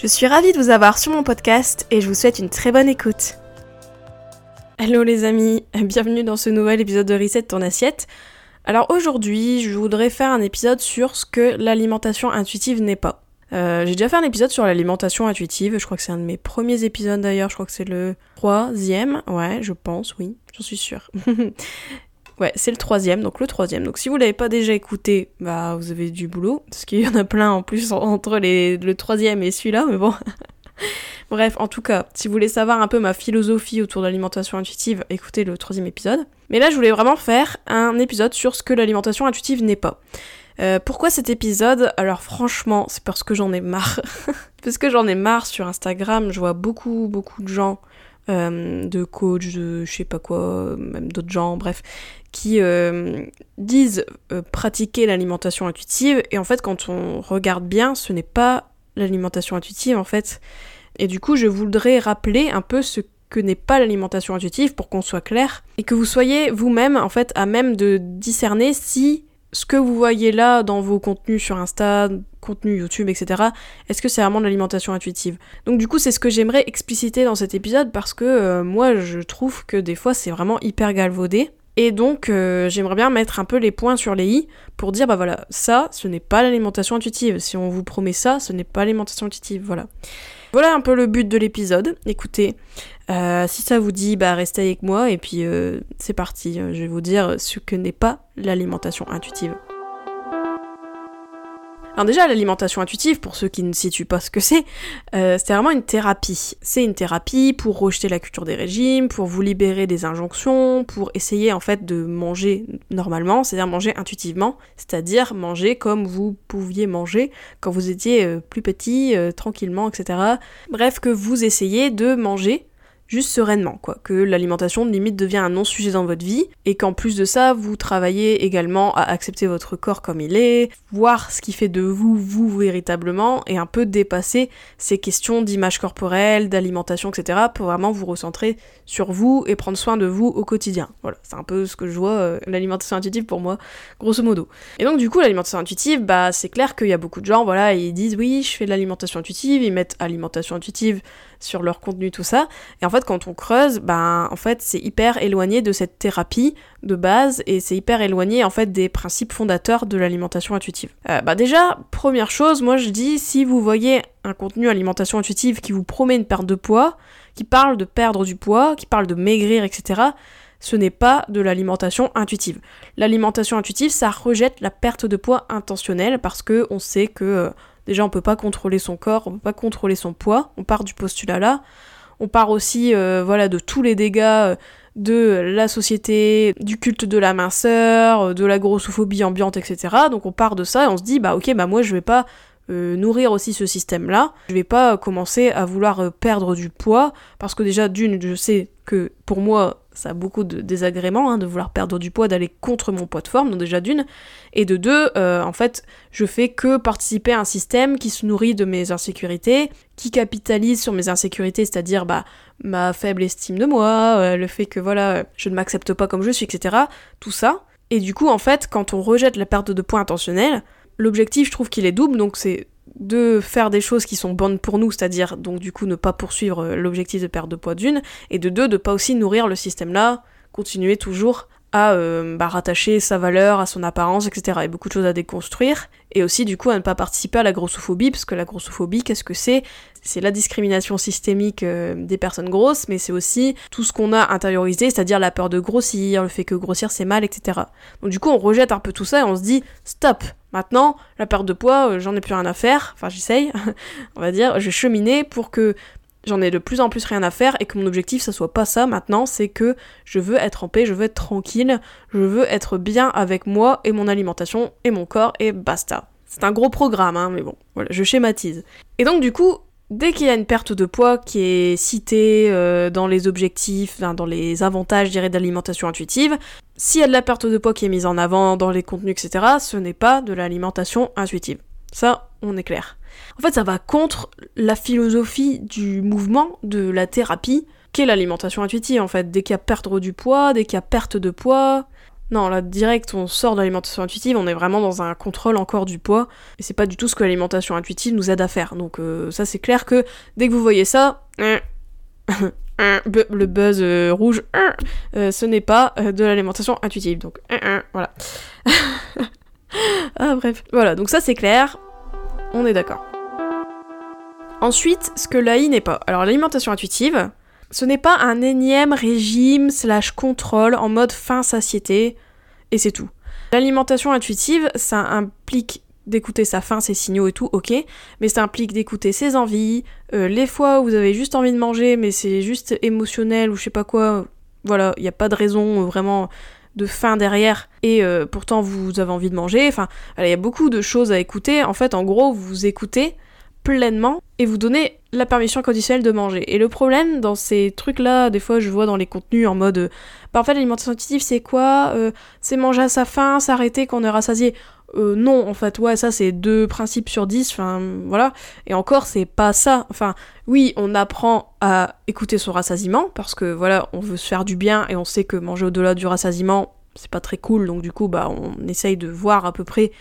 Je suis ravie de vous avoir sur mon podcast et je vous souhaite une très bonne écoute. Hello les amis, bienvenue dans ce nouvel épisode de Reset ton assiette. Alors aujourd'hui, je voudrais faire un épisode sur ce que l'alimentation intuitive n'est pas. Euh, j'ai déjà fait un épisode sur l'alimentation intuitive, je crois que c'est un de mes premiers épisodes d'ailleurs, je crois que c'est le troisième, ouais, je pense, oui, j'en suis sûre. ouais, c'est le troisième, donc le troisième. Donc si vous l'avez pas déjà écouté, bah vous avez du boulot, parce qu'il y en a plein en plus entre les, le troisième et celui-là, mais bon. Bref, en tout cas, si vous voulez savoir un peu ma philosophie autour de l'alimentation intuitive, écoutez le troisième épisode. Mais là, je voulais vraiment faire un épisode sur ce que l'alimentation intuitive n'est pas. Euh, pourquoi cet épisode? Alors franchement, c'est parce que j'en ai marre. parce que j'en ai marre sur Instagram, je vois beaucoup, beaucoup de gens, euh, de coachs, de je sais pas quoi, même d'autres gens, bref, qui euh, disent pratiquer l'alimentation intuitive, et en fait quand on regarde bien, ce n'est pas l'alimentation intuitive en fait. Et du coup, je voudrais rappeler un peu ce que n'est pas l'alimentation intuitive pour qu'on soit clair et que vous soyez vous-même en fait à même de discerner si ce que vous voyez là dans vos contenus sur Insta, contenu YouTube, etc., est-ce que c'est vraiment de l'alimentation intuitive? Donc du coup, c'est ce que j'aimerais expliciter dans cet épisode parce que euh, moi, je trouve que des fois, c'est vraiment hyper galvaudé. Et donc, euh, j'aimerais bien mettre un peu les points sur les i pour dire, bah voilà, ça, ce n'est pas l'alimentation intuitive. Si on vous promet ça, ce n'est pas l'alimentation intuitive, voilà. Voilà un peu le but de l'épisode. Écoutez, euh, si ça vous dit, bah restez avec moi et puis c'est parti. Je vais vous dire ce que n'est pas l'alimentation intuitive. Alors déjà, l'alimentation intuitive, pour ceux qui ne situent pas ce que c'est, euh, c'est vraiment une thérapie. C'est une thérapie pour rejeter la culture des régimes, pour vous libérer des injonctions, pour essayer en fait de manger normalement, c'est-à-dire manger intuitivement, c'est-à-dire manger comme vous pouviez manger quand vous étiez euh, plus petit, euh, tranquillement, etc. Bref, que vous essayez de manger juste sereinement, quoi. Que l'alimentation limite devient un non-sujet dans votre vie, et qu'en plus de ça, vous travaillez également à accepter votre corps comme il est, voir ce qui fait de vous, vous véritablement, et un peu dépasser ces questions d'image corporelle, d'alimentation, etc., pour vraiment vous recentrer sur vous et prendre soin de vous au quotidien. Voilà, c'est un peu ce que je vois, euh, l'alimentation intuitive pour moi, grosso modo. Et donc du coup, l'alimentation intuitive, bah c'est clair qu'il y a beaucoup de gens, voilà, ils disent oui, je fais de l'alimentation intuitive, ils mettent alimentation intuitive sur leur contenu, tout ça. Et en fait, quand on creuse, ben, en fait, c'est hyper éloigné de cette thérapie de base et c'est hyper éloigné, en fait, des principes fondateurs de l'alimentation intuitive. Bah, déjà, première chose, moi je dis, si vous voyez un contenu alimentation intuitive qui vous promet une perte de poids, qui parle de perdre du poids, qui parle de maigrir, etc., ce n'est pas de l'alimentation intuitive. L'alimentation intuitive, ça rejette la perte de poids intentionnelle parce que on sait que euh, Déjà, on peut pas contrôler son corps, on peut pas contrôler son poids. On part du postulat là. On part aussi, euh, voilà, de tous les dégâts euh, de la société, du culte de la minceur, euh, de la grossophobie ambiante, etc. Donc on part de ça et on se dit, bah ok, bah moi je vais pas nourrir aussi ce système-là. Je vais pas commencer à vouloir perdre du poids parce que déjà d'une, je sais que pour moi ça a beaucoup de désagréments hein, de vouloir perdre du poids, d'aller contre mon poids de forme, donc déjà d'une. Et de deux, euh, en fait, je fais que participer à un système qui se nourrit de mes insécurités, qui capitalise sur mes insécurités, c'est-à-dire bah, ma faible estime de moi, euh, le fait que voilà, je ne m'accepte pas comme je suis, etc. Tout ça. Et du coup, en fait, quand on rejette la perte de poids intentionnelle, l'objectif, je trouve qu'il est double, donc c'est de faire des choses qui sont bonnes pour nous, c'est-à-dire donc du coup ne pas poursuivre euh, l'objectif de perte de poids d'une, et de deux, de pas aussi nourrir le système-là, continuer toujours à euh, bah, rattacher sa valeur à son apparence, etc. Il y a beaucoup de choses à déconstruire, et aussi du coup à ne pas participer à la grossophobie, parce que la grossophobie, qu'est-ce que c'est? C'est la discrimination systémique euh, des personnes grosses, mais c'est aussi tout ce qu'on a intériorisé, c'est-à-dire la peur de grossir, le fait que grossir c'est mal, etc. Donc du coup on rejette un peu tout ça et on se dit stop, Maintenant, la perte de poids, euh, j'en ai plus rien à faire, enfin j'essaye, on va dire, je vais cheminer pour que j'en ai de plus en plus rien à faire et que mon objectif ça soit pas ça maintenant, c'est que je veux être en paix, je veux être tranquille, je veux être bien avec moi et mon alimentation et mon corps et basta. C'est un gros programme, hein, mais bon, voilà, je schématise. Et donc du coup, dès qu'il y a une perte de poids qui est citée euh, dans les objectifs, dans les avantages, je dirais, d'alimentation intuitive, s'il y a de la perte de poids qui est mise en avant dans les contenus, etc., ce n'est pas de l'alimentation intuitive. Ça, on est clair. En fait, ça va contre la philosophie du mouvement, de la thérapie, qu'est l'alimentation intuitive, en fait. Dès qu'il y a perte du poids, dès qu'il y a perte de poids, non, là, direct, on sort de l'alimentation intuitive, on est vraiment dans un contrôle encore du poids, et c'est pas du tout ce que l'alimentation intuitive nous aide à faire. Donc euh, ça, c'est clair que dès que vous voyez ça, le buzz euh, rouge, euh, ce n'est pas de l'alimentation intuitive. Donc voilà. ah bref, voilà, donc ça c'est clair, on est d'accord. Ensuite, ce que l'AI n'est pas. Alors l'alimentation intuitive, ce n'est pas un énième régime slash contrôle en mode fin satiété, et c'est tout. L'alimentation intuitive, ça implique d'écouter sa faim, ses signaux et tout, ok, mais ça implique d'écouter ses envies, euh, les fois où vous avez juste envie de manger, mais c'est juste émotionnel ou je sais pas quoi, voilà, il n'y a pas de raison euh, vraiment de faim derrière, et euh, pourtant vous avez envie de manger, enfin, il y a beaucoup de choses à écouter, en fait, en gros, vous écoutez pleinement et vous donnez la permission conditionnelle de manger. Et le problème dans ces trucs-là, des fois je vois dans les contenus en mode euh, bah en fait l'alimentation intuitive c'est quoi euh, C'est manger à sa faim, s'arrêter quand on est rassasié. Euh, non, en fait, ouais, ça c'est deux principes sur dix, enfin voilà. Et encore, c'est pas ça. Enfin, oui, on apprend à écouter son rassasiement parce que voilà, on veut se faire du bien et on sait que manger au-delà du rassasiement, c'est pas très cool, donc du coup, bah on essaye de voir à peu près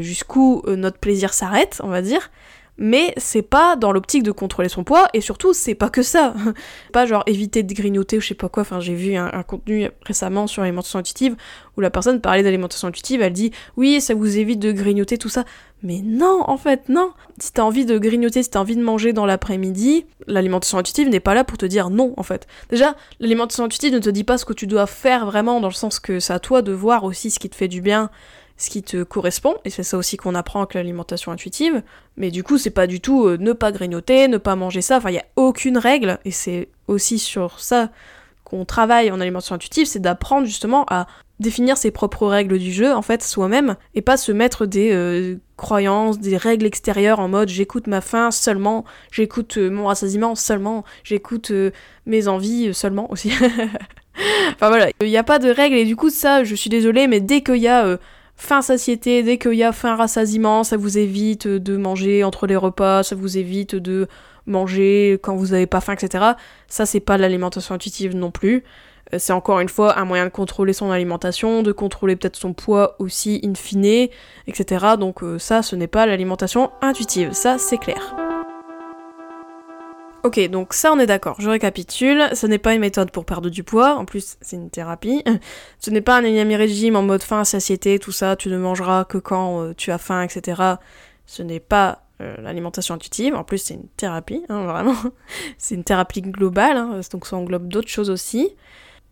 jusqu'où notre plaisir s'arrête, on va dire mais c'est pas dans l'optique de contrôler son poids, et surtout, c'est pas que ça. pas genre éviter de grignoter ou je sais pas quoi, enfin j'ai vu un, contenu récemment sur l'alimentation intuitive, où la personne parlait d'alimentation intuitive, elle dit « Oui, ça vous évite de grignoter, tout ça ». Mais non, en fait, non Si t'as envie de grignoter, si t'as envie de manger dans l'après-midi, l'alimentation intuitive n'est pas là pour te dire non, en fait. Déjà, l'alimentation intuitive ne te dit pas ce que tu dois faire vraiment, dans le sens que c'est à toi de voir aussi ce qui te fait du bien, ce qui te correspond, et c'est ça aussi qu'on apprend avec l'alimentation intuitive, mais du coup c'est pas du tout euh, ne pas grignoter, ne pas manger ça, enfin il y a aucune règle, et c'est aussi sur ça qu'on travaille en alimentation intuitive, c'est d'apprendre justement à définir ses propres règles du jeu en fait soi-même, et pas se mettre des euh, croyances, des règles extérieures en mode j'écoute ma faim seulement, j'écoute euh, mon rassasiement seulement, j'écoute mes envies seulement aussi. enfin voilà, il n'y a pas de règles, et du coup ça je suis désolée, mais dès qu'il y a Fin satiété, dès qu'il y a fin rassasiement, ça vous évite de manger entre les repas, ça vous évite de manger quand vous n'avez pas faim, etc. Ça, c'est pas l'alimentation intuitive non plus. Euh, c'est encore une fois un moyen de contrôler son alimentation, de contrôler peut-être son poids aussi in fine, etc. Donc euh, ça, ce n'est pas l'alimentation intuitive, ça c'est clair. Ok, donc ça on est d'accord, je récapitule, ce n'est pas une méthode pour perdre du poids, en plus c'est une thérapie. Ce n'est pas un énième régime en mode faim, satiété, tout ça, tu ne mangeras que quand euh, tu as faim, etc. Ce n'est pas euh, l'alimentation intuitive, en plus c'est une thérapie, hein, vraiment. c'est une thérapie globale, hein, donc ça englobe d'autres choses aussi.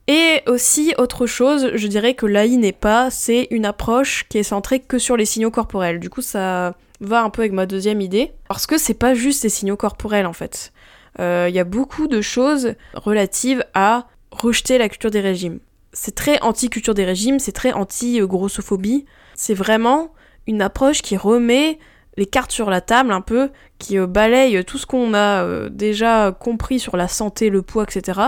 Et aussi, autre chose, je dirais que l'AI n'est pas, c'est une approche qui est centrée que sur les signaux corporels. Du coup, ça va un peu avec ma deuxième idée, parce que c'est pas juste les signaux corporels en fait il euh, y a beaucoup de choses relatives à rejeter la culture des régimes. C'est très anti-culture des régimes, c'est très anti-grossophobie. C'est vraiment une approche qui remet les cartes sur la table un peu, qui euh, balaye tout ce qu'on a euh, déjà compris sur la santé, le poids, etc.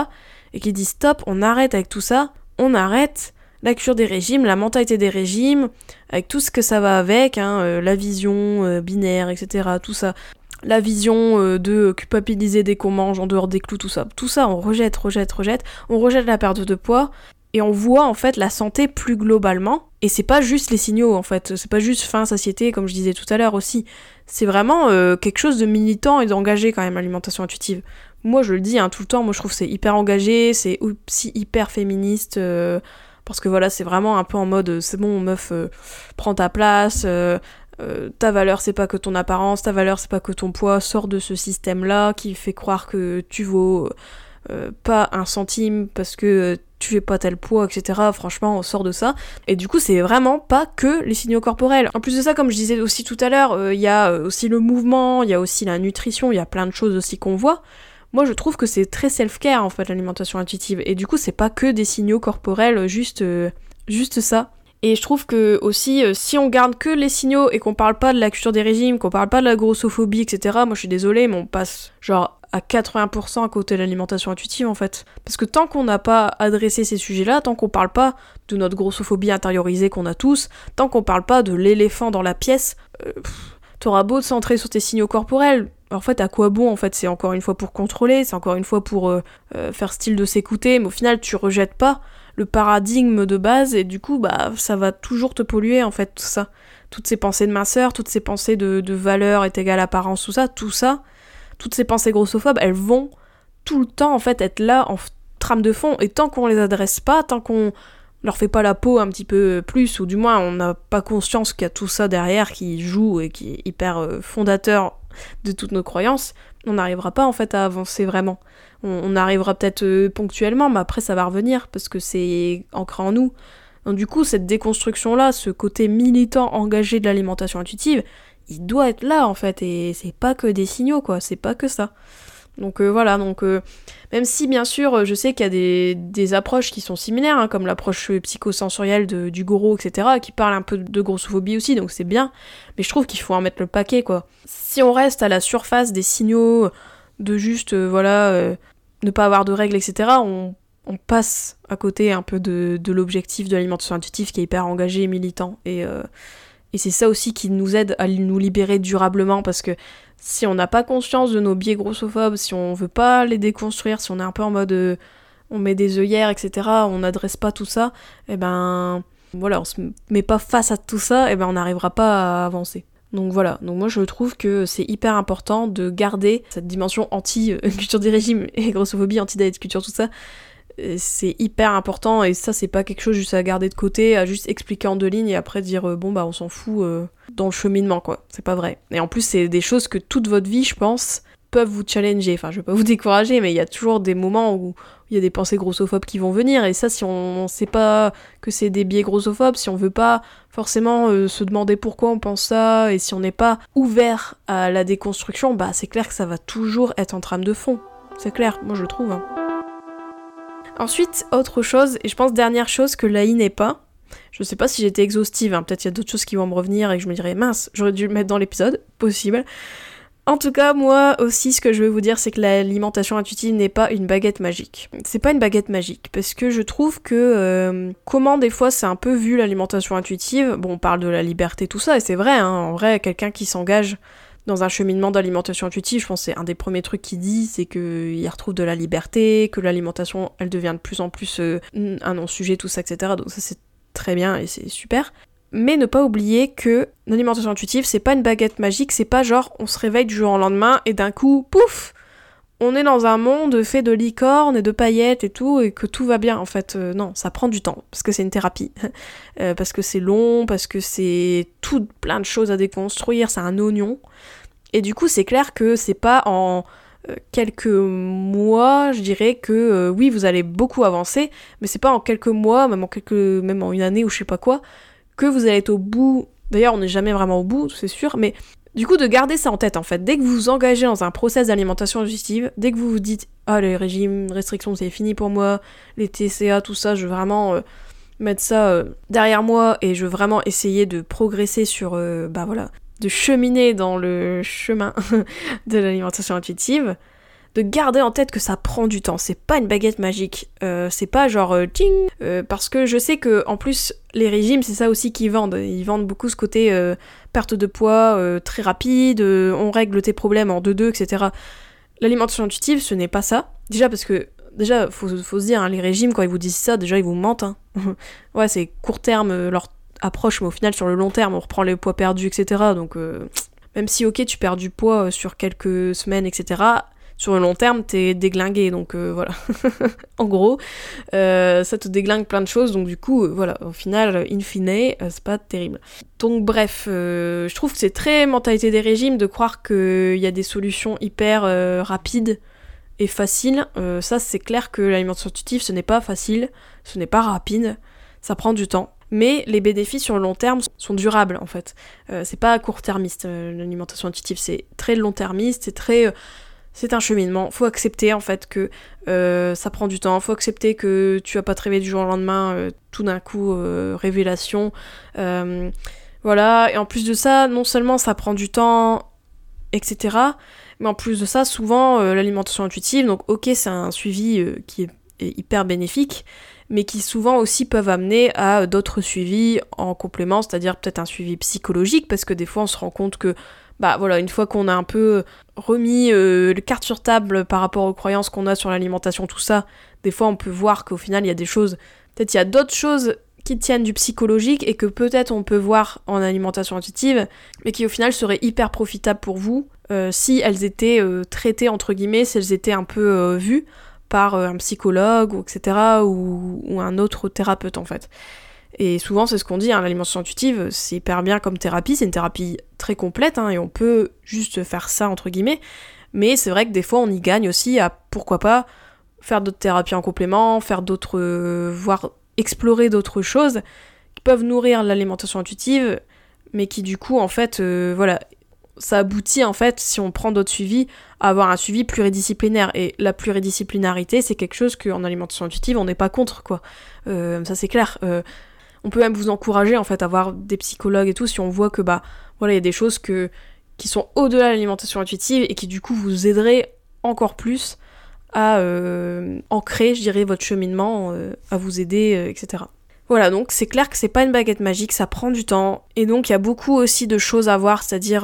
Et qui dit stop, on arrête avec tout ça, on arrête la culture des régimes, la mentalité des régimes, avec tout ce que ça va avec, hein, la vision binaire, etc. Tout ça la vision euh, de culpabiliser dès qu'on mange en dehors des clous, tout ça. Tout ça, on rejette, rejette, rejette. On rejette la perte de poids et on voit en fait la santé plus globalement. Et c'est pas juste les signaux en fait, c'est pas juste faim, satiété comme je disais tout à l'heure aussi. C'est vraiment euh, quelque chose de militant et d'engagé quand même l'alimentation intuitive. Moi je le dis hein, tout le temps, moi je trouve c'est hyper engagé, c'est aussi hyper féministe. Euh, parce que voilà, c'est vraiment un peu en mode c'est bon, meuf, prends ta place, euh, ta valeur c'est pas que ton apparence, ta valeur c'est pas que ton poids, sors de ce système-là qui fait croire que tu vaux euh, pas un centime parce que tu fais pas tel poids, etc. Franchement, on sort de ça. Et du coup, c'est vraiment pas que les signaux corporels. En plus de ça, comme je disais aussi tout à l'heure, euh, il y a aussi le mouvement, il y a aussi la nutrition, il y a plein de choses aussi qu'on voit. Moi, je trouve que c'est très self-care en fait l'alimentation intuitive. Et du coup, c'est pas que des signaux corporels, juste, juste ça. Et je trouve que aussi, euh, si on garde que les signaux et qu'on parle pas de la culture des régimes, qu'on parle pas de la grossophobie, etc., moi je suis désolée, mais on passe genre à 80% à côté de l'alimentation intuitive en fait. Parce que tant qu'on n'a pas adressé ces sujets-là, tant qu'on parle pas de notre grossophobie intériorisée qu'on a tous, tant qu'on parle pas de l'éléphant dans la pièce, euh, t'auras beau te centrer sur tes signaux corporels. En fait, à quoi bon En fait, c'est encore une fois pour contrôler, c'est encore une fois pour euh, faire style de s'écouter, mais au final, tu rejettes pas le paradigme de base et du coup, bah, ça va toujours te polluer en fait, tout ça. Toutes ces pensées de minceur, toutes ces pensées de, de valeur est égale apparence, tout ça, tout ça, toutes ces pensées grossophobes, elles vont tout le temps en fait être là en trame de fond et tant qu'on les adresse pas, tant qu'on leur fait pas la peau un petit peu plus, ou du moins on n'a pas conscience qu'il y a tout ça derrière qui joue et qui est hyper euh, fondateur de toutes nos croyances, on n'arrivera pas en fait à avancer vraiment. On, arrivera peut-être euh, ponctuellement, mais après ça va revenir parce que c'est ancré en nous. Donc du coup, cette déconstruction-là, ce côté militant engagé de l'alimentation intuitive, il doit être là en fait, et c'est pas que des signaux quoi, c'est pas que ça. Donc euh, voilà, donc euh, même si bien sûr je sais qu'il y a des, approches qui sont similaires, hein, comme l'approche psychosensorielle de, du Goro, etc., qui parle un peu de grossophobie aussi, donc c'est bien, mais je trouve qu'il faut en mettre le paquet quoi. Si on reste à la surface des signaux de juste, euh, voilà, ne pas avoir de règles, etc., on, passe à côté un peu de, l'objectif de l'alimentation intuitive qui est hyper engagé et militant. Et, et c'est ça aussi qui nous aide à nous libérer durablement parce que si on n'a pas conscience de nos biais grossophobes, si on veut pas les déconstruire, si on est un peu en mode euh, on met des œillères, etc., on n'adresse pas tout ça, et eh ben voilà, on se met pas face à tout ça, et eh ben on n'arrivera pas à avancer. Donc voilà, donc moi je trouve que c'est hyper important de garder cette dimension anti-culture des régimes et grossophobie, anti-diet culture, tout ça, c'est hyper important et ça c'est pas quelque chose juste à garder de côté, à juste expliquer en deux lignes et après dire euh, bon bah on s'en fout euh, dans le cheminement quoi. C'est pas vrai. Et en plus c'est des choses que toute votre vie je pense peuvent vous challenger. Enfin je vais pas vous décourager mais il y a toujours des moments où il y a des pensées grossophobes qui vont venir et ça si on, sait pas que c'est des biais grossophobes, si on veut pas forcément euh, se demander pourquoi on pense ça et si on n'est pas ouvert à la déconstruction, bah c'est clair que ça va toujours être en trame de fond. C'est clair, moi je trouve. Hein. Ensuite, autre chose, et je pense dernière chose que l'AI n'est pas. Je sais pas si j'étais exhaustive, hein. peut-être il y a d'autres choses qui vont me revenir et que je me dirais mince, j'aurais dû le mettre dans l'épisode, possible. En tout cas, moi aussi, ce que je veux vous dire, c'est que l'alimentation intuitive n'est pas une baguette magique. C'est pas une baguette magique, parce que je trouve que euh, comment des fois c'est un peu vu l'alimentation intuitive. Bon, on parle de la liberté, tout ça, et c'est vrai, hein, en vrai, quelqu'un qui s'engage dans un cheminement d'alimentation intuitive, je pense que c'est un des premiers trucs qu'il dit, c'est qu'il retrouve de la liberté, que l'alimentation, elle devient de plus en plus euh, un non-sujet, tout ça, etc. Donc ça c'est très bien et c'est super. Mais ne pas oublier que l'alimentation intuitive, c'est pas une baguette magique, c'est pas genre on se réveille du jour au lendemain et d'un coup, pouf, on est dans un monde fait de licornes et de paillettes et tout, et que tout va bien. En fait, euh, non, ça prend du temps, parce que c'est une thérapie, euh, parce que c'est long, parce que c'est tout plein de choses à déconstruire, c'est un oignon. Et du coup, c'est clair que c'est pas en euh, quelques mois, je dirais que oui, vous allez beaucoup avancer, mais c'est pas en quelques mois, même en quelques, même en une année ou je sais pas quoi, que vous allez être au bout. D'ailleurs, on n'est jamais vraiment au bout, c'est sûr, mais du coup, de garder ça en tête, en fait. Dès que vous vous engagez dans un process d'alimentation intuitive, dès que vous vous dites Ah, les régimes, restrictions, c'est fini pour moi, les TCA, tout ça, je veux vraiment euh, mettre ça euh, derrière moi et je veux vraiment essayer de progresser sur, euh, bah voilà, de cheminer dans le chemin de l'alimentation intuitive de garder en tête que ça prend du temps. C'est pas une baguette magique. Euh, c'est pas genre euh, ting euh, Parce que je sais que en plus les régimes c'est ça aussi qu'ils vendent. Ils vendent beaucoup ce côté perte de poids très rapide. on règle tes problèmes en 2-2 etc. L'alimentation intuitive ce n'est pas ça. Déjà parce que déjà faut, faut se dire hein, les régimes quand ils vous disent ça déjà ils vous mentent. Hein. ouais c'est court terme leur approche mais au final sur le long terme on reprend les poids perdus etc. Donc même si ok tu perds du poids sur quelques semaines etc sur le long terme, t'es déglingué. Donc euh, voilà. en gros, euh, ça te déglingue plein de choses. Donc du coup, euh, voilà, au final, in fine, c'est pas terrible. Donc bref, je trouve que c'est très mentalité des régimes de croire qu'il y a des solutions hyper rapides et faciles. ça, c'est clair que l'alimentation intuitive, ce n'est pas facile, ce n'est pas rapide, ça prend du temps. Mais les bénéfices sur le long terme sont durables en fait. c'est pas court-termiste l'alimentation intuitive, c'est très long-termiste, c'est très c'est un cheminement. Faut accepter en fait que euh, ça prend du temps. Faut accepter que tu vas pas te réveiller du jour au lendemain, euh, tout d'un coup, euh, révélation. voilà. Et en plus de ça, non seulement ça prend du temps, etc. Mais en plus de ça, souvent l'alimentation intuitive, donc ok, c'est un suivi qui est, est, hyper bénéfique, mais qui souvent aussi peuvent amener à d'autres suivis en complément, c'est-à-dire peut-être un suivi psychologique, parce que des fois on se rend compte que bah voilà, une fois qu'on a un peu remis euh, le carte sur table par rapport aux croyances qu'on a sur l'alimentation, tout ça, des fois on peut voir qu'au final il y a des choses, peut-être il y a d'autres choses qui tiennent du psychologique et que peut-être on peut voir en alimentation intuitive, mais qui au final seraient hyper profitables pour vous euh, si elles étaient euh, traitées entre guillemets, si elles étaient un peu vues par un psychologue ou etc. Ou, ou un autre thérapeute en fait. Et souvent, c'est ce qu'on dit, hein, l'alimentation intuitive, c'est hyper bien comme thérapie, c'est une thérapie très complète, hein, et on peut juste faire ça, entre guillemets. Mais c'est vrai que des fois, on y gagne aussi à, pourquoi pas, faire d'autres thérapies en complément, faire d'autres... Euh, voire explorer d'autres choses qui peuvent nourrir l'alimentation intuitive, mais qui du coup, en fait, euh, voilà, ça aboutit en fait, si on prend d'autres suivis, à avoir un suivi pluridisciplinaire. Et la pluridisciplinarité, c'est quelque chose qu'en alimentation intuitive, on n'est pas contre, quoi. Euh, ça c'est clair. On peut même vous encourager en fait à voir des psychologues et tout si on voit que bah voilà, il y a des choses que, qui sont au-delà de l'alimentation intuitive et qui du coup vous aideraient encore plus à euh, ancrer, je dirais, votre cheminement, euh, à vous aider, euh, etc. Voilà, donc c'est clair que c'est pas une baguette magique, ça prend du temps, et donc il y a beaucoup aussi de choses à voir, c'est-à-dire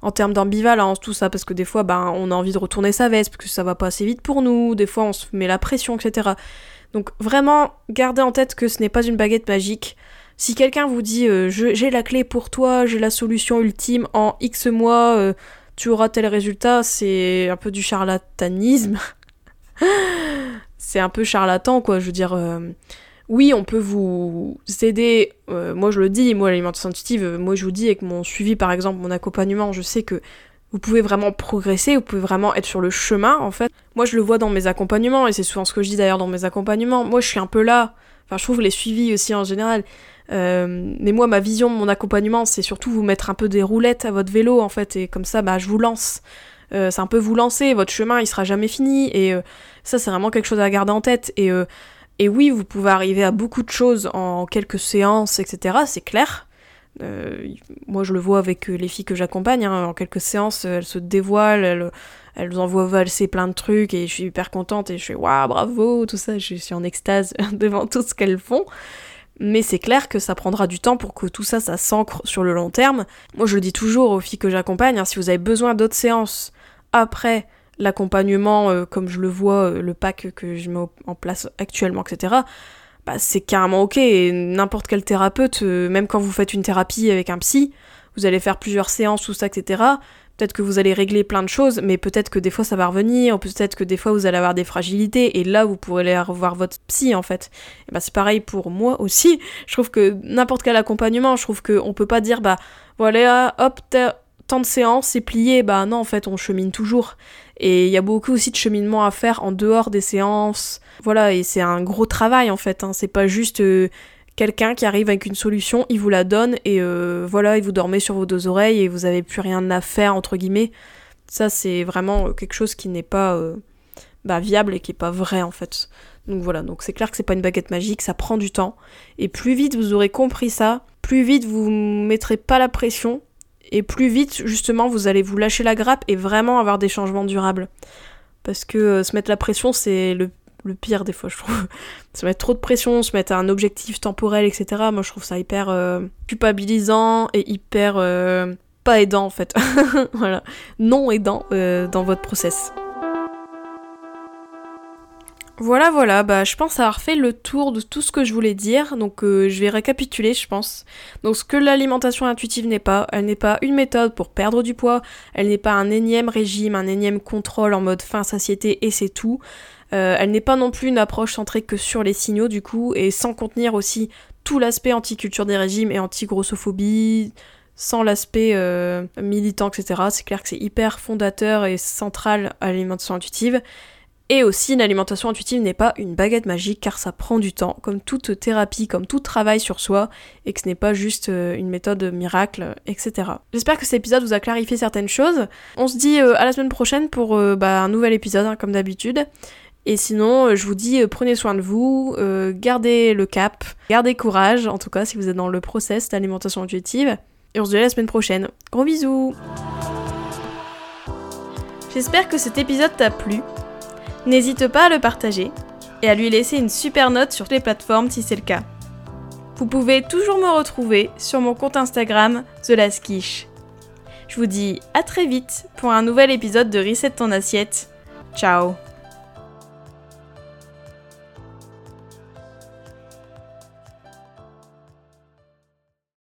en termes d'ambivalence, tout ça, parce que des fois, ben, on a envie de retourner sa veste, parce que ça va pas assez vite pour nous, des fois on se met la pression, etc. Donc vraiment, gardez en tête que ce n'est pas une baguette magique. Si quelqu'un vous dit euh, j'ai la clé pour toi, j'ai la solution ultime, en X mois, euh, tu auras tel résultat, c'est un peu du charlatanisme. c'est un peu charlatan, quoi. Je veux dire, euh, oui, on peut vous aider. moi, je le dis, moi, l'alimentation intuitive, moi, je vous dis, avec mon suivi, par exemple, mon accompagnement, je sais que vous pouvez vraiment progresser, vous pouvez vraiment être sur le chemin en fait. Moi je le vois dans mes accompagnements et c'est souvent ce que je dis d'ailleurs dans mes accompagnements. Moi je suis un peu là, enfin je trouve les suivis aussi en général. Euh, mais moi ma vision de mon accompagnement c'est surtout vous mettre un peu des roulettes à votre vélo en fait et comme ça bah je vous lance. Euh, c'est un peu vous lancer, votre chemin il sera jamais fini et euh, ça c'est vraiment quelque chose à garder en tête et, et oui vous pouvez arriver à beaucoup de choses en quelques séances etc c'est clair. Euh, moi, je le vois avec euh, les filles que j'accompagne. Hein. en quelques séances, elles se dévoilent, elles, elles envoient valser plein de trucs et je suis hyper contente et je fais waouh, bravo, tout ça. Je suis en extase devant tout ce qu'elles font. Mais c'est clair que ça prendra du temps pour que tout ça, ça s'ancre sur le long terme. Moi, je le dis toujours aux filles que j'accompagne, hein, si vous avez besoin d'autres séances après l'accompagnement, euh, comme je le vois, le pack que je mets en place actuellement, etc., bah, c'est carrément ok. N'importe quel thérapeute, euh, même quand vous faites une thérapie avec un psy, vous allez faire plusieurs séances, tout ça, etc. Peut-être que vous allez régler plein de choses, mais peut-être que des fois ça va revenir, ou peut-être que des fois vous allez avoir des fragilités, et là vous pourrez aller revoir votre psy en fait. Et bah c'est pareil pour moi aussi. Je trouve que n'importe quel accompagnement, je trouve qu'on peut pas dire bah voilà, hop, tant de séances, c'est plié, bah non en fait on chemine toujours. Et il y a beaucoup aussi de cheminement à faire en dehors des séances. Voilà, et c'est un gros travail en fait. Hein. C'est pas juste euh, quelqu'un qui arrive avec une solution, il vous la donne et euh, voilà, il vous dormez sur vos deux oreilles et vous avez plus rien à faire entre guillemets. Ça, c'est vraiment euh, quelque chose qui n'est pas bah, viable et qui est pas vrai en fait. Donc voilà, donc c'est clair que c'est pas une baguette magique, ça prend du temps. Et plus vite vous aurez compris ça, plus vite vous mettrez pas la pression et plus vite justement vous allez vous lâcher la grappe et vraiment avoir des changements durables. Parce que euh, se mettre la pression c'est le, pire des fois je trouve. se mettre trop de pression, se mettre un objectif temporel, etc. Moi je trouve ça hyper euh, culpabilisant et hyper euh, pas aidant en fait. voilà. Non aidant dans votre process. Voilà, voilà, bah je pense avoir fait le tour de tout ce que je voulais dire, donc euh, je vais récapituler, je pense. Donc ce que l'alimentation intuitive n'est pas, elle n'est pas une méthode pour perdre du poids, elle n'est pas un énième régime, un énième contrôle en mode fin satiété et c'est tout. Euh, elle n'est pas non plus une approche centrée que sur les signaux du coup, et sans contenir aussi tout l'aspect anti-culture des régimes et anti-grossophobie, sans l'aspect euh, militant, etc. C'est clair que c'est hyper fondateur et central à l'alimentation intuitive. Et aussi, l'alimentation intuitive n'est pas une baguette magique car ça prend du temps, comme toute thérapie, comme tout travail sur soi, et que ce n'est pas juste euh, une méthode miracle, etc. J'espère que cet épisode vous a clarifié certaines choses. On se dit euh, à la semaine prochaine pour euh, bah, un nouvel épisode, hein, comme d'habitude. Et sinon, je vous dis, prenez soin de vous, gardez le cap, gardez courage, en tout cas si vous êtes dans le process d'alimentation intuitive. Et on se dit à la semaine prochaine. Gros bisous J'espère que cet épisode t'a plu. N'hésite pas à le partager et à lui laisser une super note sur les plateformes si c'est le cas. Vous pouvez toujours me retrouver sur mon compte Instagram The Last Je vous dis à très vite pour un nouvel épisode de Reset ton assiette. Ciao